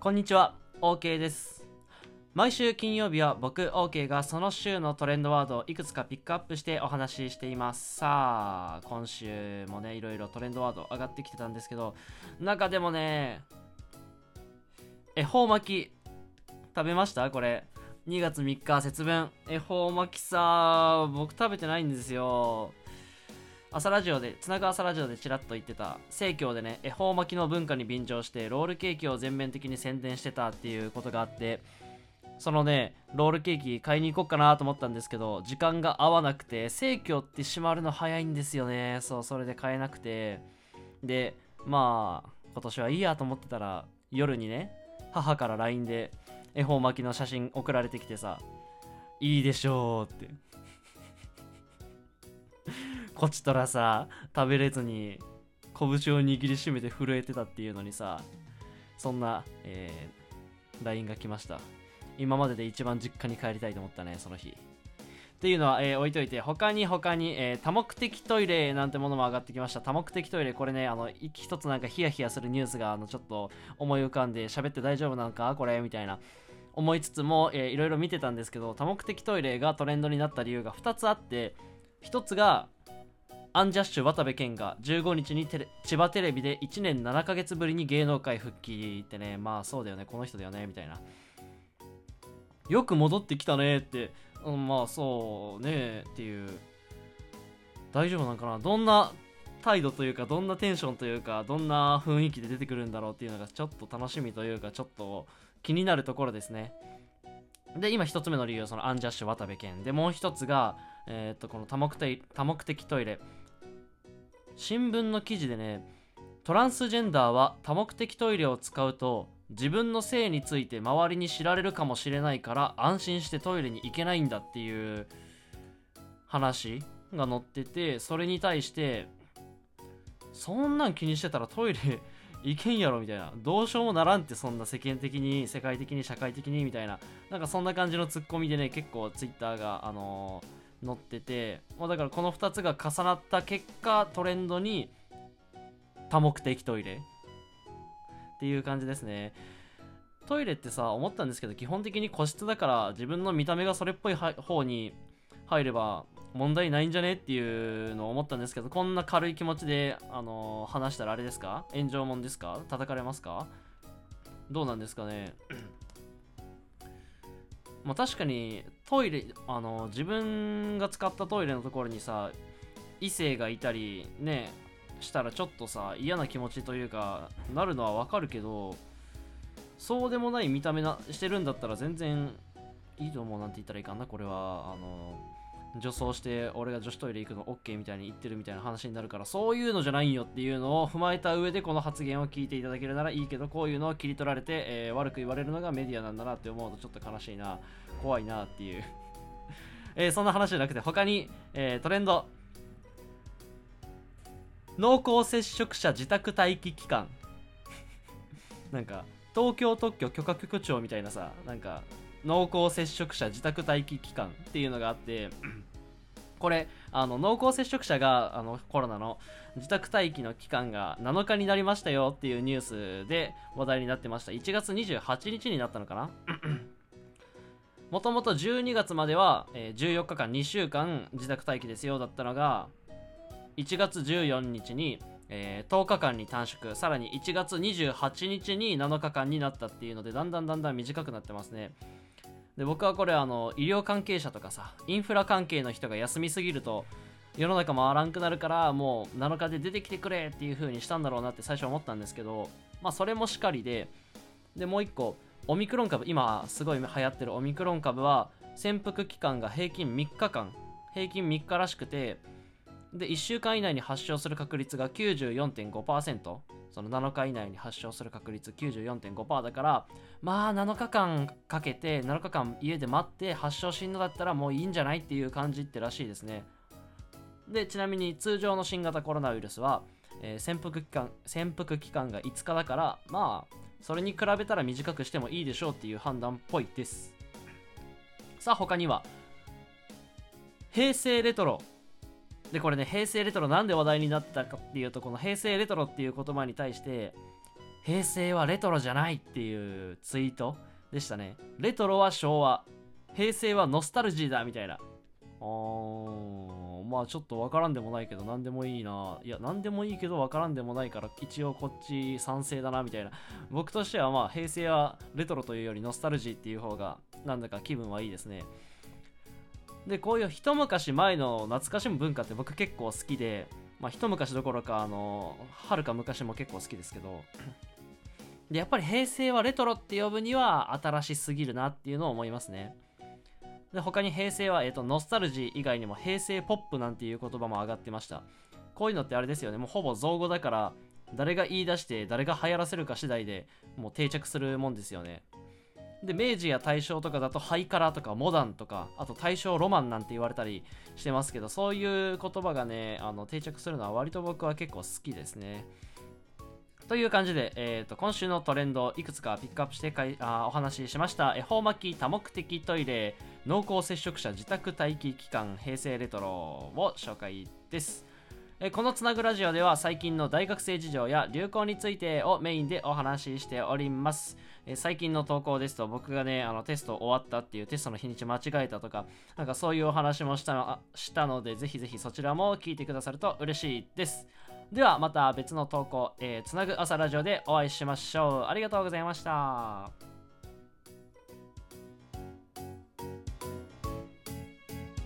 こんにちは。OK です。毎週金曜日は僕 OK がその週のトレンドワードをいくつかピックアップしてお話ししています。さあ今週もねいろいろトレンドワード上がってきてたんですけど中でもね恵方巻き食べました？これ。2月3日節分。恵方巻きさ僕食べてないんですよ。朝ラジオでつなぐ朝ラジオでちらっと言ってた生協でね恵方巻きの文化に便乗してロールケーキを全面的に宣伝してたっていうことがあってそのねロールケーキ買いに行こうかなと思ったんですけど時間が合わなくて生協って閉まるの早いんですよね。そうそれで買えなくて。でまあ今年はいいやと思ってたら夜にね母から LINE で恵方巻きの写真送られてきてさいいでしょうって。こちとらさ食べれずに拳を握りしめて震えてたっていうのにさそんな、えー、LINE が来ました。今までで一番実家に帰りたいと思ったねその日。っていうのは、えー、置いといて他に他に、えー、多目的トイレなんてものも上がってきました。多目的トイレこれねあの一つなんかヒヤヒヤするニュースがあのちょっと思い浮かんで喋って大丈夫なのか？これ？みたいな。思いつつも、えー、いろいろ見てたんですけど多目的トイレがトレンドになった理由が2つあって1つがアンジャッシュ渡部健が15日に千葉テレビで1年7ヶ月ぶりに芸能界復帰ってね。まあそうだよね。この人だよね。みたいな。よく戻ってきたねって、うん、まあそうね。っていう。大丈夫なんかな？どんな態度というかどんなテンションというかどんな雰囲気で出てくるんだろう？っていうのがちょっと楽しみというかちょっと気になるところですね。で今1つ目の理由はそのアンジャッシュ渡部健。でもう1つがえー、っとこの多目的多目的トイレ。新聞の記事でねトランスジェンダーは多目的トイレを使うと自分の性について周りに知られるかもしれないから安心してトイレに行けないんだっていう話が載っててそれに対してそんなん気にしてたらトイレ行けんやろみたいな。どうしようもならんってそんな世間的に世界的に社会的にみたいな。なんかそんな感じのツッコミでね結構ツイッターがあのー載ってて、まあ、だからこの2つが重なった結果トレンドに多目的トイレっていう感じですね。トイレってさ思ったんですけど基本的に個室だから自分の見た目がそれっぽい方に入れば問題ないんじゃねっていうのを思ったんですけどこんな軽い気持ちで、あのー、話したらあれですか？炎上もんですか？叩かれますか？どうなんですかね？まあ、確かにトイレあの自分が使ったトイレのところにさ異性がいたりねしたらちょっとさ嫌な気持ちというかなるのはわかるけどそうでもない見た目なしてるんだったら全然いいと思うなんて言ったらいいかなこれは。あの女装して俺が女子トイレ行くの OK みたいに言ってるみたいな話になるからそういうのじゃないよっていうのを踏まえた上でこの発言を聞いていただけるならいいけどこういうのを切り取られて、えー、悪く言われるのがメディアなんだなって思うとちょっと悲しいな。怖いなっていう。えー、そんな話じゃなくて他に、えー、トレンド。濃厚接触者自宅待機期間。なんか東京特許許可局長みたいなさなんか濃厚接触者自宅待機期間っていうのがあってこれあの濃厚接触者があのコロナの自宅待機の期間が7日になりましたよっていうニュースで話題になってました。1月28日になったのかな？もともと12月までは、えー、14日間2週間自宅待機ですよだったのが1月14日に、えー、10日間に短縮。さらに1月28日に7日間になったっていうのでだんだんだんだん短くなってますねで僕はこれあの医療関係者とかさインフラ関係の人が休みすぎると世の中回らんくなるからもう7日で出てきてくれっていう風にしたんだろうなって最初思ったんですけどまあそれもしかりででもう一個オミクロン株今すごい流行ってるオミクロン株は潜伏期間が平均3日間平均3日らしくてで1週間以内に発症する確率が94.5%その7日以内に発症する確率94.5%だからまあ7日間かけて7日間家で待って発症しんのだったらもういいんじゃないっていう感じってらしいですね。でちなみに通常の新型コロナウイルスは、えー、潜伏期間潜伏期間が5日だからまあそれに比べたら短くしてもいいでしょうっていう判断っぽいです。さあ他には平成レトロでこれね平成レトロなんで話題になったかっていうとこの平成レトロっていう言葉に対して平成はレトロじゃないっていうツイートでしたね。レトロは昭和。平成はノスタルジーだみたいな。あーまあちょっとわからんでもないけど何でもいいな。いや何でもいいけどわからんでもないから一応こっち賛成だなみたいな。僕としてはまあ平成はレトロというよりノスタルジーっていう方がなんだか気分はいいですね。でこういう一昔前の懐かしむ文化って僕結構好きでまあ一昔どころかあのはるか昔も結構好きですけどでやっぱり平成はレトロって呼ぶには新しすぎるなっていうのを思いますね。で他に平成は、えーと、ノスタルジー以外にも平成ポップなんていう言葉も上がってました。こういうのってあれですよね。もうほぼ造語だから誰が言い出して誰が流行らせるか次第でもう定着するもんですよね。で明治や大正とかだとハイカラとかモダンとかあと大正ロマンなんて言われたりしてますけどそういう言葉がねあの定着するのは割と僕は結構好きですね。という感じで、えーと、今週のトレンドいくつかピックアップしてかいあお話ししました。恵方巻き多目的トイレ濃厚接触者自宅待機期間平成レトロを紹介です。このつなぐラジオでは最近の大学生事情や流行についてをメインでお話ししております最近の投稿ですと僕がねあのテスト終わったっていうテストの日にち間違えたとかなんかそういうお話もしたしたのでぜひぜひそちらも聞いてくださると嬉しいですではまた別の投稿、えー、つなぐ朝ラジオでお会いしましょう。ありがとうございました。